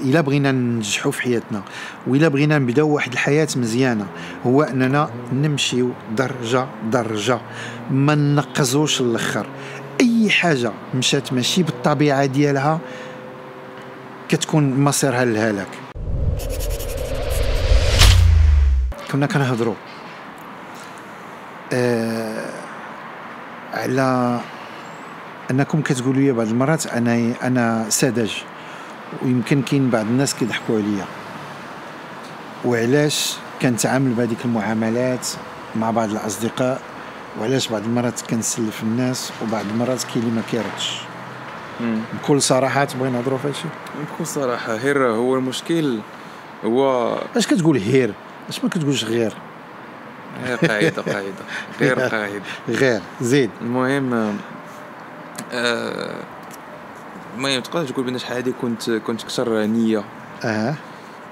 إلا بغينا ننجحوا في حياتنا وإلا بغينا نبداو واحد الحياة مزيانة هو أننا نمشيو درجة درجة ما نقزوش الآخر أي حاجة مشات ماشي بالطبيعة ديالها كتكون مصيرها للهلاك. كنا كنهضروا آه على أنكم كتقولوا لي بعض المرات أنا أنا ساذج. ويمكن كاين بعض الناس كيضحكوا عليا. وعلاش كنتعامل بهذيك المعاملات مع بعض الأصدقاء؟ وعلاش بعض المرات كنسلف الناس وبعض المرات كاين اللي ما كيردش؟ بكل صراحة تبغي نهضروا في هادشي بكل صراحة غير هو المشكل هو اش كتقول هير؟ اش ما كتقولش غير؟ غير قاعدة قاعدة. غير قاعدة. غير زيد. المهم آه، المهم تقدر تقول بأن شحال هادي كنت كنت كثر نية. آه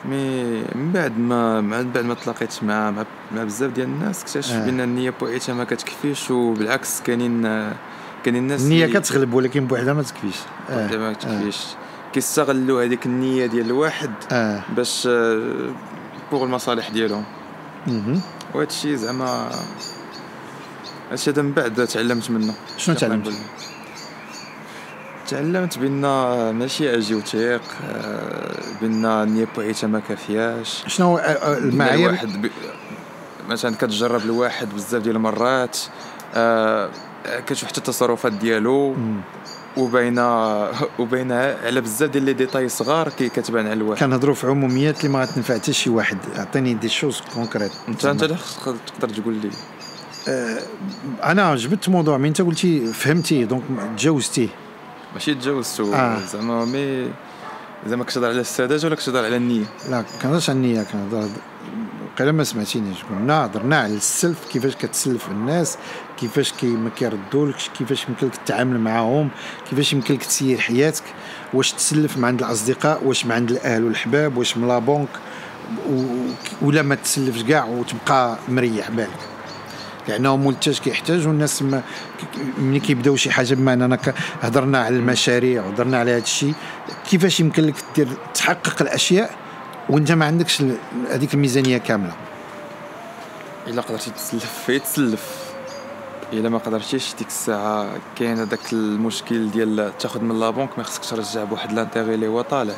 مي من بعد ما من بعد ما تلاقيت مع مع, مع بزاف ديال الناس اكتشف آه. بأن النية بوحدها ما كتكفيش وبالعكس كاينين كاينين الناس النية كتغلب ولكن بوحدها ما تكفيش. بوحدها ما كتكفيش كيستغلوا هذيك النية ديال الواحد آه باش pour المصالح ديالهم. وهذا الشيء زعما هادشي هذا من بعد تعلمت منه. شنو تعلمت؟ تعلمت بأن ماشي أجي وتيق آه، بأن النيه بوحدها ما كافياش. شنو هو، آه، آه، المعايير؟ الواحد ب... مثلا كتجرب الواحد بزاف ديال المرات آه كتشوف حتى التصرفات ديالو. مم. وباينة وباينة على بزاف ديال les détails صغار كي كتبان على الواحد. كنهضروا في عموميات اللي ما غتنفع حتى شي واحد. أعطيني des choses concrètes انت أنت تقدر تقول لي. أنا جبت موضوع من أنت قلتي فهمتي donc تجاوزتيه. ماشي تجاوزتو آه. زعما mais زعما كتهضر على السذاجه ولا كتهضر على النية؟ لا كنهضرش على النية كنهضر قيلا ما سمعتينيش قلنا هضرنا على السلف كيفاش كتسلف الناس كيفاش كي ما كيردولكش كيفاش يمكن لك تتعامل معاهم كيفاش يمكن لك تسير حياتك واش تسلف من عند الأصدقاء واش من عند الأهل والحباب واش من لا بنك و- ولا ما تسلفش كاع وتبقى مريح بالك. لأنه منتج كيحتاج والناس ملي كيبداو شي حاجة أنا ك- هضرنا على المشاريع وهضرنا على هذا الشيء كيفاش يمكن لك دير تحقق الأشياء وأنت ما عندكش هذيك الميزانية كاملة؟ إلا قدرتي تسلف. فيه تسلف. إلا ما قدرتيش ديك الساعة كاين هذاك المشكل ديال تاخذ من la banque ما خصكش ترجع بواحد l'intérêt اللي هو طالع.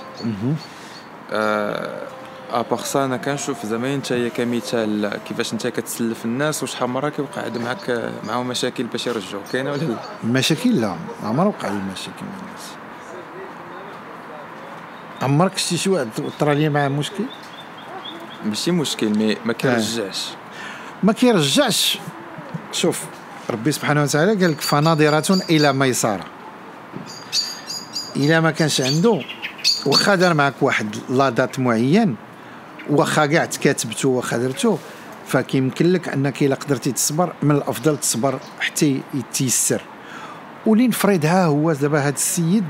à part ça أنا كنشوف زعما انت هي كمثال كيفاش انت كتسلف الناس وشحال مره كيوقع عاد معاك معاهم مشاكل باش يرجعوا كاينة ولا لا المشاكل لا عمر وقع لي مشاكل مع الناس عمرك شتي شي واحد طرا لي معاه مشكل ماشي مشكل mais ما كيرجعش ما كيرجعش شوف ربي سبحانه وتعالى قال لك فناظرة إلى ميسرة إلى ما كانش عنده واخا دار معك واحد لا دات معين واخا كاع تكاتبتو واخا درتو فكيمكن لك أنك إلا قدرتي تصبر من الأفضل تصبر حتى يتيسر. ولين فريد ها هو دابا هذا السيد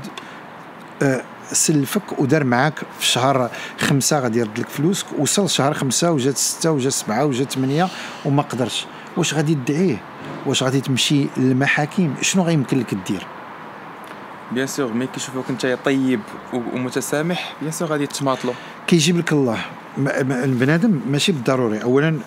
آه، سلفك ودار معاك في شهر خمسة غادي يرد لك فلوسك وصل شهر خمسة وجات ستة وجات سبعة وجات ثمانية وما قدرش. واش غادي تدعيه؟ واش غادي تمشي للمحاكم؟ شنو غيمكن لك دير؟ bien sûr mais كيشوفوك أنت طيب ومتسامح bien sûr غادي تماطلو. كيجيب لك الله. البنادم ماشي بالضروري. اولا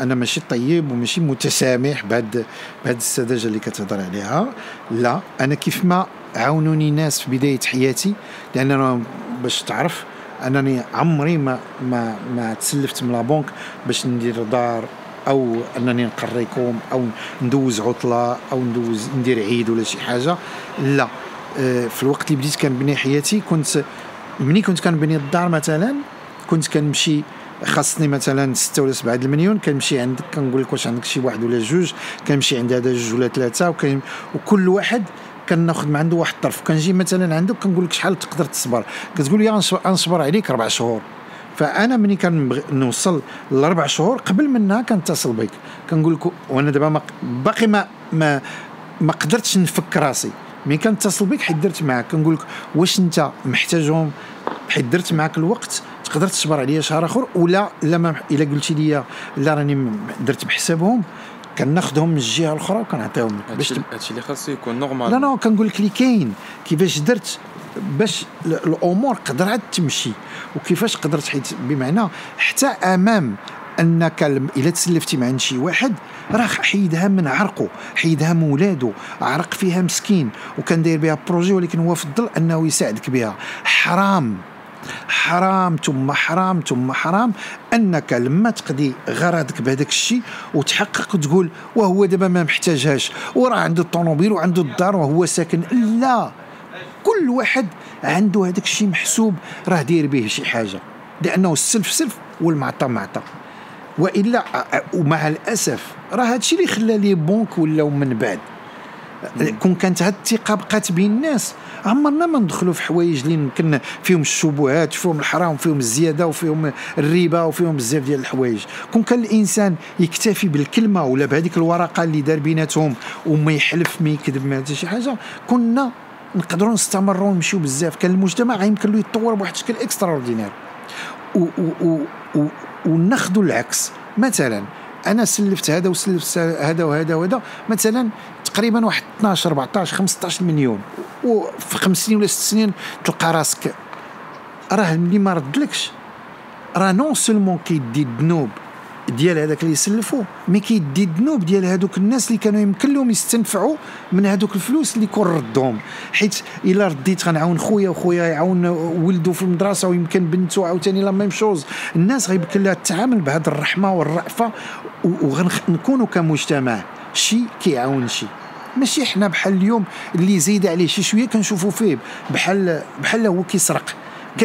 أنا ماشي طيب وماشي متسامح بهاد بهاد السذاجة اللي كتهضر عليها. لا أنا كيف ما عاونوني ناس في بداية حياتي لأن أنا باش تعرف أنني عمري ما ما ما تسلفت من لابونك باش ندير دار أو أنني نقريكم أو ندوز عطلة أو ندوز ندير عيد ولا شي حاجة. لا. آه، في الوقت اللي بديت كنبني حياتي كنت ملي كنت كنبني الدار مثلا كنت كنمشي خاصني مثلا ستة ولا سبعة المليون كنمشي عندك كنقول لك واش عندك شي واحد ولا جوج كنمشي عند هذا جوج ولا ثلاثة وكان وكل واحد كناخذ من عنده واحد الطرف. كنجي مثلا عندك كنقول لك شحال تقدر تصبر. كتقول لي غنصبر- عليك ربع شهور. فأنا ملي كنبغي نوصل لأربع شهور قبل منها كنتصل بك. كنقول لك وأنا دابا باقي ما ما ما قدرتش نفك راسي. ملي كنتصل بك حيت درت معاك. كنقول لك واش أنت محتاجهم؟ حيت درت معاك الوقت تقدر تصبر عليا شهر آخر ولا لا ما إلا قلتي لي لا راني درت بحسابهم كناخذهم من الجهة الأخرى وكنعطيهم باش هادشي اللي خاصو يكون normal لا لا كنقول لك اللي كاين كيفاش درت باش ال- الأمور قدرت تمشي وكيفاش قدرت حيت بمعنى حتى أمام أنك إلا تسلفتي مع شي واحد راه حيدها من عرقه حيدها من ولادو عرق فيها مسكين وكان داير بها projet ولكن هو فضل أنه يساعدك بها. حرام. حرام ثم حرام ثم حرام أنك لما تقضي غرضك بهذاك الشيء وتحقق وتقول وهو دابا ما محتاجهاش وراه عنده الطوموبيل وعنده الدار وهو ساكن. لا كل واحد عنده هذاك الشيء محسوب راه داير به شي حاجة لأنه السلف سلف والمعطى معطى. وإلا ومع الأسف راه هذا الشيء اللي خلى لي بونك ولاو من بعد. كون كانت هاد الثقة بقات بين الناس. عمرنا ما ندخلوا في حوايج اللي يمكن فيهم الشبهات فيهم الحرام فيهم الزيادة وفيهم الربا وفيهم بزاف ديال الحوايج. كون كان الإنسان يكتفي بالكلمة ولا بهذيك الورقة اللي دار بيناتهم وما يحلف ما يكذب ما حتى شي حاجة كنا نقدروا نستمروا ونمشيو بزاف. كان المجتمع يمكن له يتطور بواحد الشكل extraordinaire وناخذوا العكس. مثلا أنا سلفت هذا وسلفت هذا وهذا وهذا. مثلا تقريبا واحد 12 14 15 مليون. وفي خمس سنين ولا ست سنين تلقى راسك. راه اللي ما ردلكش. راه non seulement كيدي الذنوب ديال هذاك اللي يسلفوا mais كيدي الذنوب ديال هذوك الناس اللي كانوا يمكن لهم يستنفعوا من هذوك الفلوس اللي كون ردهم. حيت إلا رديت غنعاون خويا وخويا يعاون ولده في المدرسة ويمكن بنته عاوتاني la même chose الناس غيمكن لها تتعامل بهذه الرحمة والرأفة ونكونوا كمجتمع. شي كيعاون شي ماشي حنا بحال اليوم اللي زايد عليه شي شوية كنشوفوا فيه بحال بحال هو كيسرق.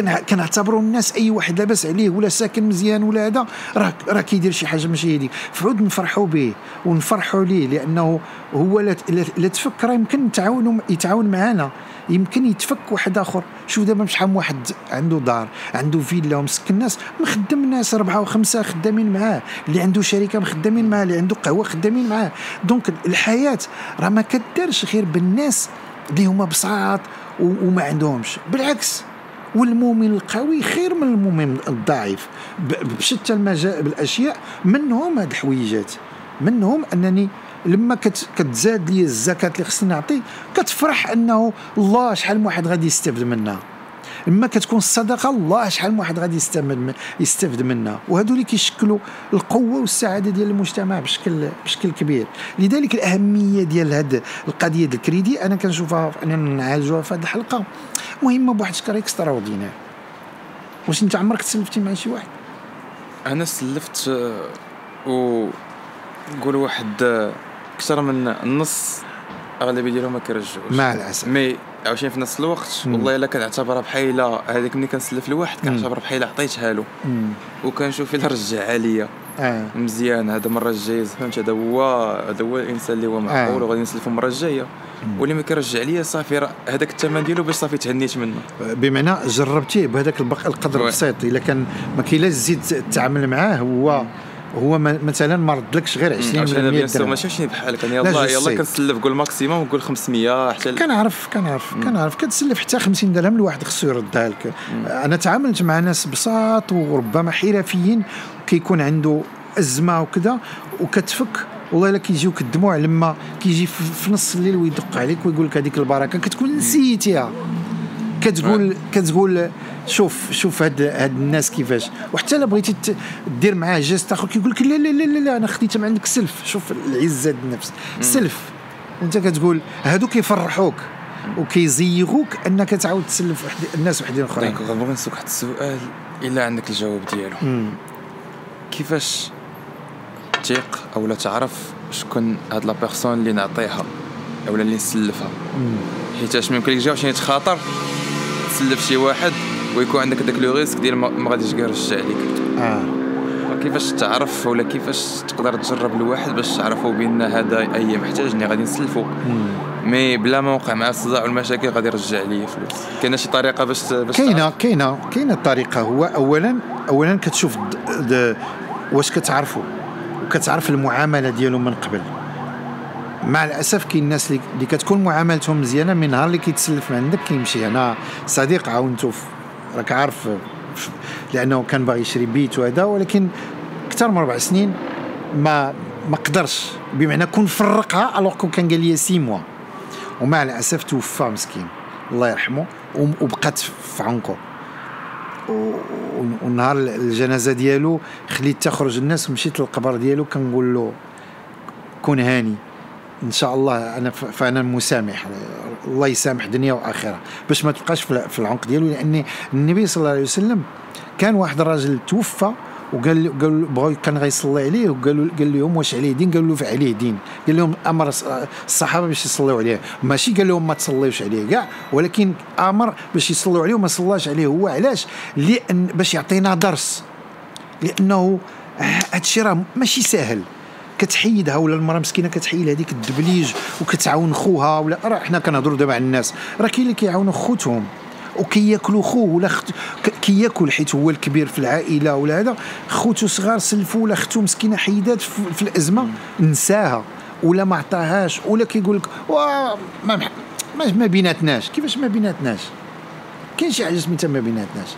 كنعتبروا الناس أي واحد لاباس عليه ولا ساكن مزيان ولا هذا راه راه كيدير شي حاجة ماشي هذيك. فعود نفرحوا به ونفرحوا ليه لأنه هو لا لا- لا تفك راه يمكن نتعاونوا يتعاون معنا يمكن يتفك واحد آخر. شوف دابا شحال واحد عنده دار عنده فيلا ومسكن الناس مخدم ناس اربعه وخمسة خدامين معاه. اللي عنده شركة مخدمين معاه اللي عنده قهوة خدامين معاه. دونك الحياة راه ما كدارش غير بالناس اللي هما بساط وما عندهمش. بالعكس والمؤمن القوي خير من المؤمن الضعيف. بشتى الاشياء منهم هاد الحويجات. منهم أنني لما كت كتزاد لي الزكاة اللي خصني نعطي كتفرح أنه الله شحال من واحد غادي يستافد منها. لما كتكون الصدقة الله شحال من واحد غادي يستفد من يستافد منها. وهادو اللي كيشكلوا القوة والسعادة ديال المجتمع بشكل بشكل كبير. لذلك الأهمية ديال هاد القضية ديال الكريدي أنا كنشوفها اننا نعالجوها في هذه الحلقة. مهمة بواحد الشكل extraordinaire واش أنت عمرك تسلفتي مع شي واحد؟ أنا سلفت آه، و نقول واحد آه، أكثر من النص أغلبية ديالهم ما كيرجعوش. مع الأسف. مي عاوتاني في نفس الوقت. والله إلا كنعتبرها بحال هذيك ملي كنسلف لواحد مم. كنعتبر بحال عطيتها له. وكنشوف إلا رجعها ليا آه. مزيان هذا المره الجايه فهمت؟ هذا هو هذا هو الإنسان اللي هو معقول آه. وغادي نسلفو المره الجايه واللي ما كيرجع ليا صافي هذاك الثمن ديالو باش صافي تهنيت منه. بمعنى جربتيه بهذاك القدر. البسيط. إلا كان ما كاينلاش تزيد تتعامل معاه هو هو مثلا ما ردلكش غير 20 عرفتي أنا ولا 100 bien sûr درهم. ماشي شي بحالك. أنا لا، يلاه يلاه. كنسلف قول maximum نقول 500 حتى كنعرف كنعرف كنعرف. كتسلف حتى 50 درهم الواحد خصو يردها لك أنا تعاملت مع ناس بساط وربما حرفيين كيكون عنده أزمة وكذا وكتفك والله إلا كيجيوك الدموع لما كيجي في نص الليل ويدق عليك ويقول لك هذيك البركة. كتكون نسيتيها كتقول كتقول شوف شوف هاد هاد الناس كيفاش. وحتى الا بغيتي دير معاه geste اخر كيقول لك لا لا لا لا, لا أنا خديت من عندك سلف. شوف العزة النفس. سلف. انت كتقول هادو كيفرحوك وكيزيغوك انك تعاود تسلف الناس وحدين اخرين. donc غنبغي نسولك واحد السؤال إلا عندك الجواب ديالو. كيفاش تيق اولا تعرف شكون هاد la personne اللي نعطيها اولا اللي نسلفها. حيتاش ممكن لك جاوشني تخاطر تسلف شي واحد ويكون عندك داك le risque ديال ما غاديش كاع يرجع عليك. آه. كيفاش تعرف ولا كيفاش تقدر تجرب الواحد باش تعرفوا بأن هذا أي محتاجني غادي نسلفو. mais بلا ما وقع معاه الصداع والمشاكل غادي يرجع لي فلوس. كاينة شي طريقة باش باش كاينة كاينة كاينة الطريقة هو اولا اولا كتشوف واش كتعرفوا وكتعرف المعاملة ديالو من قبل. مع الأسف كاين الناس اللي اللي كتكون معاملتهم مزيانة من نهار اللي كيتسلف من عندك كيمشي أنا صديق عاونته في- راك عارف لأنه كان باغي يشري بيت وهذا ولكن أكثر من أربع سنين ما ما قدرش. بمعنى كون فرقها alors كون كان قال لي six mois ومع الأسف توفى مسكين. الله يرحمه. وبقات في عنقه. ونهار الجنازة ديالو خليت تخرج الناس ومشيت للقبر ديالو كنقول له كون هاني. إن شاء الله أنا فأنا مسامح الله يسامح دنيا وآخرة. باش ما تبقاش في العنق ديالو لأن النبي صلى الله عليه وسلم كان واحد الراجل توفى وقال قال بغاو كان غيصلي عليه وقال قال لهم واش عليه دين؟ قالوا له عليه دين. قال لهم أمر الصحابة باش يصليو عليه. ماشي قال لهم ما تصليوش عليه. كاع ولكن أمر باش يصلوا عليه وما صلاش عليه. هو علاش؟ لأن باش يعطينا درس. لأنه هادشي راه ماشي ساهل. كتحيدها ولا المرأة مسكينة كتحيد هذيك الدبليج وكتعاون خوها ولا راه حنا كنهضروا دابا على الناس. راه كاين اللي كيعاونوا خوتهم وكياكلوا خوه ولا خت... كياكل حيت هو الكبير في العائلة ولا هذا. خوتو صغار سلفوا ولا اختو مسكينة حيدات في, في الأزمة نساها ولا ما عطاهاش ولا كيقول لك ما, ما ما بيناتناش. كيفاش ما بيناتناش؟ كاين شي حاجة سميتها ما بيناتناش.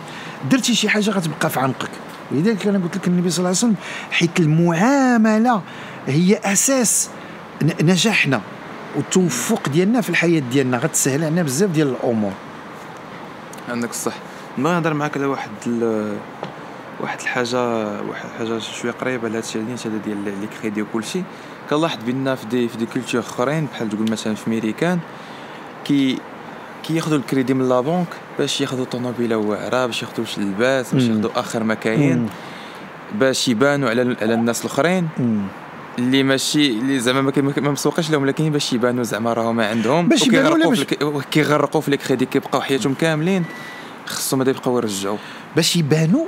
درتي شي حاجة غتبقى في عنقك لذلك أنا قلت لك النبي صلى الله عليه وسلم حيت المعاملة هي أساس نجاحنا والتوفق ديالنا في الحياة ديالنا. غتسهل علينا بزاف ديال الأمور. عندك الصح. نبغي نهضر معاك على واحد واحد الحاجة واحد الحاجة شوية قريبة لهذا الشيء هذا ديال لي كريدي وكلشي كنلاحظ بان في des في des cultures أخرين بحال تقول مثلا في ميريكان كي كياخذوا الكريدي من la banque باش ياخذوا طوموبيله واعره باش ياخذوا اللباس باش ياخذوا آخر ما كاين باش يبانوا على على الناس الأخرين. اللي ماشي اللي زعما ما مسوقش لهم لكن باش يبانوا زعما راهم ما عندهم. باش يبانوا كيغرقوا في الكريدي كيبقاو حياتهم كاملين. خصهم هذا يبقاو يرجعوا. باش يبانوا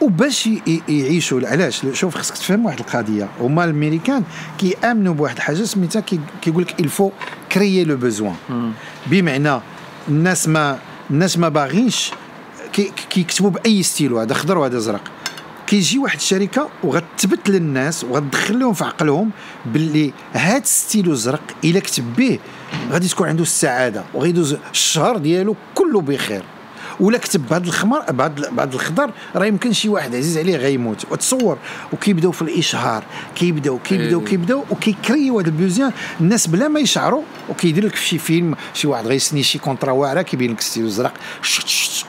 وباش يعيشوا. علاش؟ شوف خصك تفهم واحد القضية. هما الأمريكان كيأمنوا بواحد الحاجة سميتها كيقول لك il faut créer le besoin بمعنى الناس ما الناس ما باغينش كيكتبوا بأي ستيل هذا خضر وهذا ازرق كيجي واحد الشركة وغتثبت للناس وغتدخل لهم في عقلهم باللي هاد ستيلو زرق إلا كتب به غادي تكون عنده السعادة وغيدوز الشهر ديالو كله بخير. ولا كتب بهذا الخضر بهذا بهذا الخضر راه يمكن شي واحد عزيز عليه غيموت. وتصور وكيبداو في الإشهار كيبداو كيبداو إيه. كيبداو وكيكريو هذا ال besoin الناس بلا ما يشعروا وكيدير لك في شي فيلم شي واحد غيسني شي contrat واعرة كيبين لك ستيلو زرق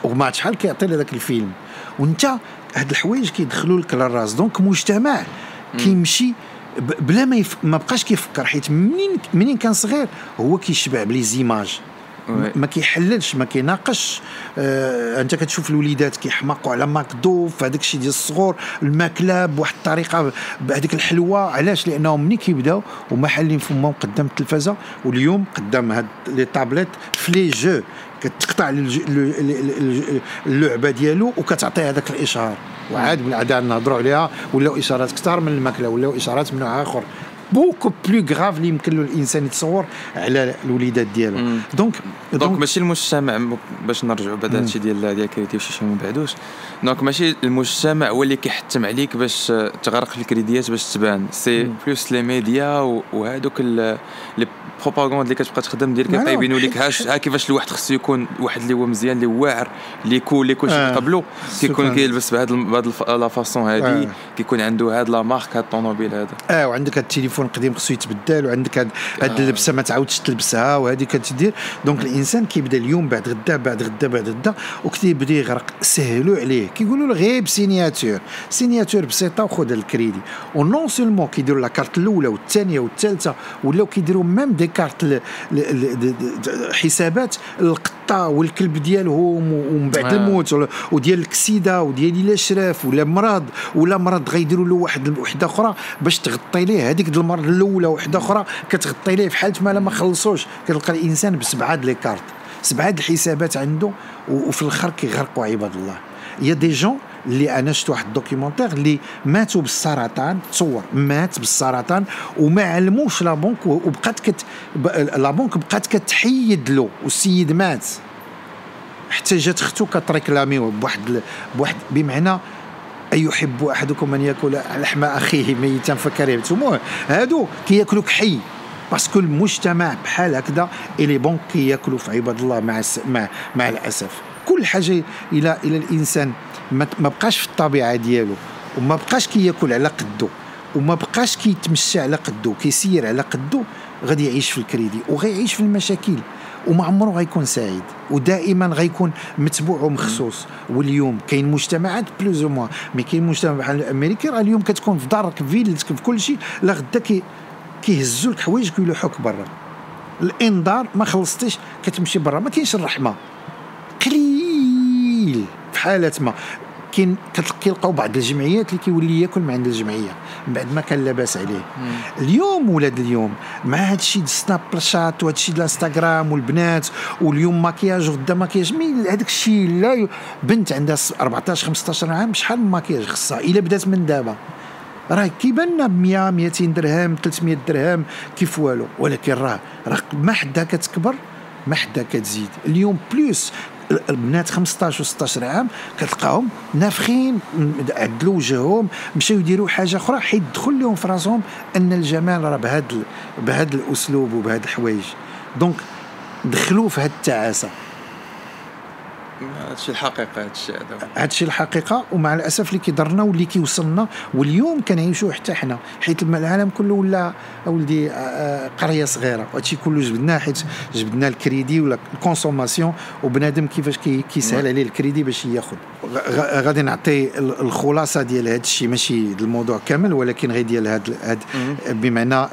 وما شحال كيعطي لهذاك الفيلم. وانت هاد الحوايج كيدخلوا لك للراس donc مجتمع كيمشي بلا ما يف... ما بقاش كيفكر حيت منين منين كان صغير هو كيشبع ب les images ما كيحللش ما كيناقش. آه أنت كتشوف الوليدات كيحماقوا على ماكدو في هذاك الشيء ديال الصغور الماكله بواحد الطريقة بهذيك الحلوة. علاش؟ لأنهم ملي كيبداو؟ هما حالين فمهم قدام التلفازه واليوم قدام هاد les tablettes في les jeux. كتقطع اللعبة ديالو وكتعطي هذاك الإشهار. وعاد من عاد نهضروا عليها ولاو إشارات كثار من الماكلة ولاو إشارات من نوع آخر. بوكو بلو غراف اللي يمكن له الانسان يتصور على الوليدات ديالو. دونك دونك ماشي المجتمع باش نرجعوا بعد هادشي ديال ديال كريتيف شي ما بعدوش. دونك ماشي المجتمع هو اللي كيحتم عليك باش تغرق في الكريديات باش تبان. سي بلوس لي ميديا وهذوك لي بروباغوند اللي كتبقى تخدم ديال كيطيبينوا لك ها كيفاش الواحد خصو يكون واحد اللي هو مزيان اللي واعر اللي كول اللي كلشي آه. قبلو كيكون كيلبس بهذا بهذا لا فاسون هذه آه. كيكون عنده هاد la marque هاد الطوموبيل هذا. آه وعندك هاد التليفون قديم خصو يتبدل وعندك هاد, هاد آه. اللبسه ما تعاودش تلبسها وهذه كتدير. donc الإنسان كيبدأ اليوم بعد غدا بعد غدا بعد غدا وكيبدا يغرق سهلوا عليه. كيقولوا له غير ب signature signature بسيطة وخذ الكريدي. و non seulement كيديروا la carte الأولى والثانية والثالثة ولاو كيديروا même des cartes حسابات القطة والكلب ديالهم ومن بعد آه. الموت وديال الكسيدة وديال الا شراف ولا مرض ولا مرض غيديروا له واحد وحدة أخرى باش تغطي ليه. هذيك المرض الأولى وحدة أخرى كتغطي ليه في حالة ما ما خلصوش. كتلقى الإنسان بسبعة لي كارت سبعة الحسابات عنده وفي الآخر كيغرقوا عباد الله. يا دي جون اللي أنا شفت واحد الدوكيومونتير اللي ماتوا بالسرطان تصور مات بالسرطان وما علموش لا بونك وبقات كت لا بونك بقات كتحيد له والسيد مات. حتى جات اختو كتريكلامي بواحد بواحد بمعنى أيحب أحدكم أن يأكل لحم أخيه ميتا فكرهتموه؟ هادو كيأكلوك حي parce que المجتمع بحال هكذا et les banques كيأكلوا في عباد الله مع مع مع الأسف. كل حاجة إلى إلى الإنسان ما بقاش في الطبيعة ديالو وما بقاش كيأكل على قدو وما بقاش كيتمشى على قدو كيسير على قدو غادي يعيش في الكريدي وغيعيش في المشاكل. وما عمره غيكون سعيد. ودائما غيكون متبوع ومخصوص. واليوم كاين مجتمعات plus ou moins mais كاين مجتمع بحال الامريكي راه اليوم كتكون في دارك في فيلتك في كل شيء لا غدا كي كيهزوا لك حوايجك ويلوحوك برا. الإنذار ما خلصتيش كتمشي برا. ما كاينش الرحمة. قليل. في حالة ما. كاين كتلقاو بعض الجمعيات اللي كيولي ياكل من عند الجمعية من بعد ما كان لاباس عليه. اليوم ولاد اليوم مع هذا الشيء السناب شات وهذا الشيء الانستغرام والبنات واليوم ماكياج وغدا ماكياج مي هذاك الشيء لا بنت عندها 14 15 عام شحال من ماكياج خصها؟ إلا بدات من دابا. راه كيبان لنا ب 100 200 درهم 300 درهم كيف والو؟ ولكن راه راه ما حدها كتكبر ما حدها كتزيد اليوم بلوس البنات 15 و 16 عام كتلقاهم نافخين عدلوا وجههم مشاو يديروا حاجة أخرى. حيت دخل لهم في راسهم أن الجمال راه بهذا بهذا الأسلوب وبهذا الحوايج. donc دخلوا في هذه التعاسة. هادشي الحقيقة هادشي هذا. هادشي الحقيقة ومع الأسف اللي كيضرنا واللي كيوصلنا واليوم كنعيشوه حتى حنا حيت العالم كله ولا أولدي آه، آه، قرية صغيرة. وهادشي كله جبدناه حيت جبدنا الكريدي ولا ال consommation وبنادم كيفاش كيسهل عليه الكريدي باش ياخذ. غادي نعطي الخلاصة ديال هذا الشيء ماشي الموضوع كامل ولكن غير ديال هاد هاد بمعنى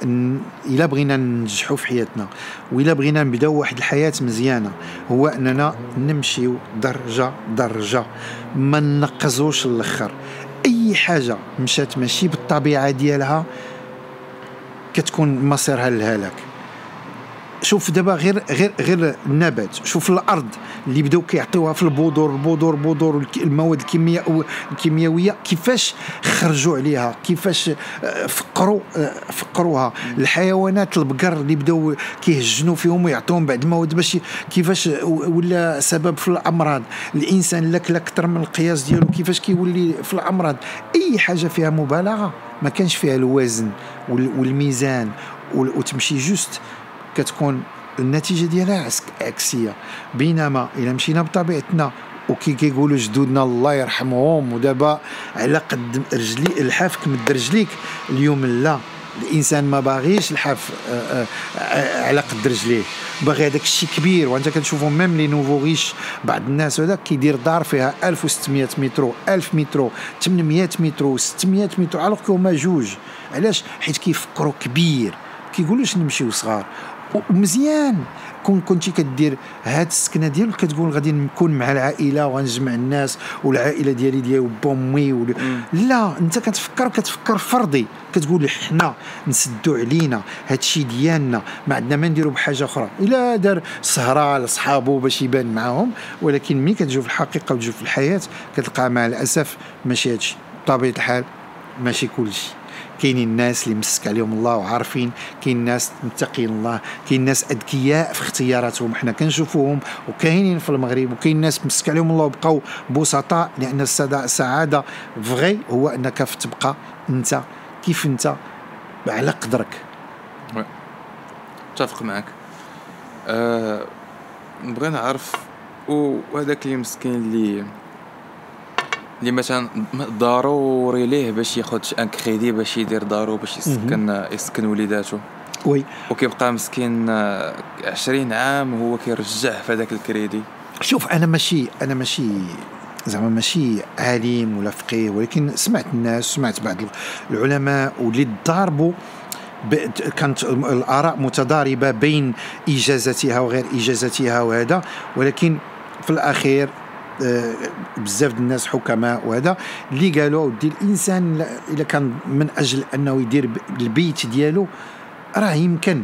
إلا بغينا ننجحوا في حياتنا وإلا بغينا نبداو واحد الحياة مزيانة هو أننا نمشيو درجة درجة. ما نقزوش الأخر. أي حاجة مشات ماشي بالطبيعة ديالها كتكون مصيرها للهلاك شوف دابا غير غير غير النبات. شوف الأرض اللي بداو كيعطيوها في البذور البذور البذور المواد الكيمياء الكيميائيه كيفاش خرجوا عليها؟ كيفاش آه، فقروا آه، فقروها؟ الحيوانات البقر اللي بداو كيهجنوا فيهم ويعطوهم بعض المواد باش كيفاش ولا سبب في الأمراض. الإنسان لك أكثر من القياس ديالو. كيفاش كيولي في الأمراض؟ أي حاجة فيها مبالغة ما كانش فيها الوزن والميزان وتمشي juste. كتكون النتيجة ديالها عكسية. بينما إلا مشينا بطبيعتنا وكي كيقولوا جدودنا الله يرحمهم ودابا على قد رجلي الحاف كمد رجليك اليوم لا. الإنسان ما باغيش الحاف آه، آه، على قد رجليه. باغي هذاك الشيء كبير وأنت كتشوفوا même les nouveaux riches بعض الناس هذا كيدير دار فيها 1600 مترو 1000 مترو 800 مترو 600 مترو ألوغ هما جوج. علاش؟ حيت كيفكروا كبير. كيقولوش نمشيو صغار. ومزيان. كون كنتي كدير هاد السكنة ديالك كتقول غادي نكون مع العائلة وغنجمع الناس والعائلة ديالي ديال بومي ول... لا انت كتفكر كتفكر فردي. كتقول حنا نسدوا علينا هادشي ديالنا. ما عندنا ما نديروا بحاجة أخرى. إلا دار سهره لصحابو باش يبان معاهم ولكن ملي كتشوف الحقيقة وتشوف الحياة كتلقى مع الأسف ماشي هادشي. بطبيعة الحال ماشي كلشي. كاينين الناس اللي مسك عليهم الله وعارفين كاين ناس متقين الله كاين ناس أذكياء في اختياراتهم. حنا كنشوفوهم وكاينين في المغرب وكاين ناس مسك عليهم الله وبقاو بسطاء لأن السعادة فغي هو أنك تبقى أنت كيف أنت على قدرك. متفق معك أه نبغي نعرف وهذاك اللي مسكين اللي اللي مثلا ضروري ليه باش ياخذ un crédit باش يدير دارو باش يسكن يسكن وليداتو. oui. وكيبقى مسكين 20 عام وهو كيرجع في هذاك الكريدي. شوف أنا ماشي أنا ماشي زعما ماشي عالم ولا فقيه ولكن سمعت الناس سمعت بعض العلماء واللي ضاربوا كانت الآراء متضاربة بين اجازتها وغير اجازتها وهذا ولكن في الأخير آه، بزاف الناس حكماء وهذا اللي قالوا ودي الإنسان اذا كان من أجل أنه يدير البيت ديالو راه يمكن.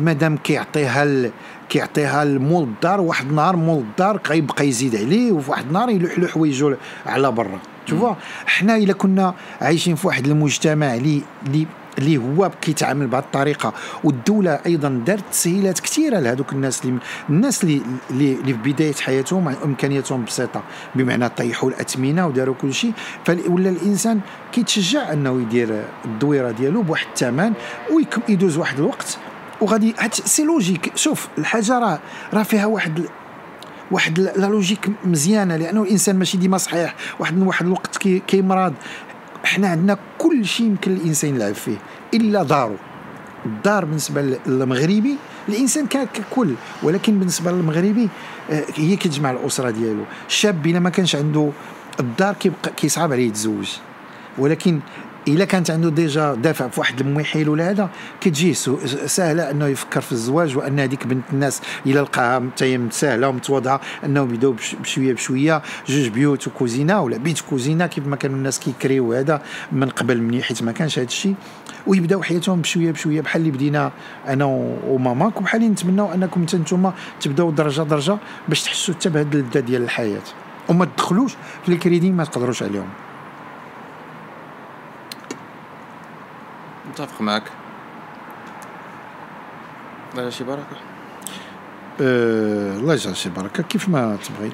مادام كيعطيها كيعطيها المول الدار واحد النهار مول الدار كيبقى يزيد عليه وفي واحد النهار يلوح له حوايجو على برا. تشوفوا حنا إلا كنا عايشين في واحد المجتمع اللي اللي هو كيتعامل بهذه الطريقة. والدولة أيضا دارت تسهيلات كثيرة لهذوك الناس اللي الناس اللي اللي في بداية حياتهم إمكانياتهم بسيطة بمعنى طيحوا الأثمنة وداروا كل شيء. فولا الإنسان كيتشجع أنه يدير الدويرة ديالو بواحد الثمن ويدوز واحد الوقت وغادي c'est logique. شوف الحاجة راه راه فيها واحد واحد la logique مزيانة لأنه الإنسان ماشي ديما صحيح. واحد واحد الوقت كيمرض إحنا عندنا كل شيء يمكن الإنسان يلعب فيه إلا دارو. الدار بالنسبة للمغربي الإنسان ككل ولكن بالنسبة للمغربي آه، هي كتجمع الأسرة ديالو. الشاب إلا ما كانش عنده الدار كيبقى كيصعب عليه يتزوج. ولكن إلا كانت عنده déjà دافع في واحد المحيل ولا هذا كتجيه سهله أنه يفكر في الزواج وأن هذيك بنت الناس إلا لقاها حتى سهلة ومتواضعة أنهم يبداو بشوية بشوية جوج بيوت وكوزينة ولا بيت كوزينة كيف ما كانوا الناس كيكريو هذا من قبل مني حيت ما كانش هذا الشيء. ويبداو حياتهم بشوية بشوية بحال اللي بدينا أنا وماماك وبحال اللي نتمناو أنكم حتى نتوما تبداو درجة درجة باش تحسوا حتى بهذه اللذه ديال الحياة. وما تدخلوش في الكريدي ما تقدروش عليهم. متفق معك الله شي بركة. أه الله يجعل شي بركة كيف ما تبغي.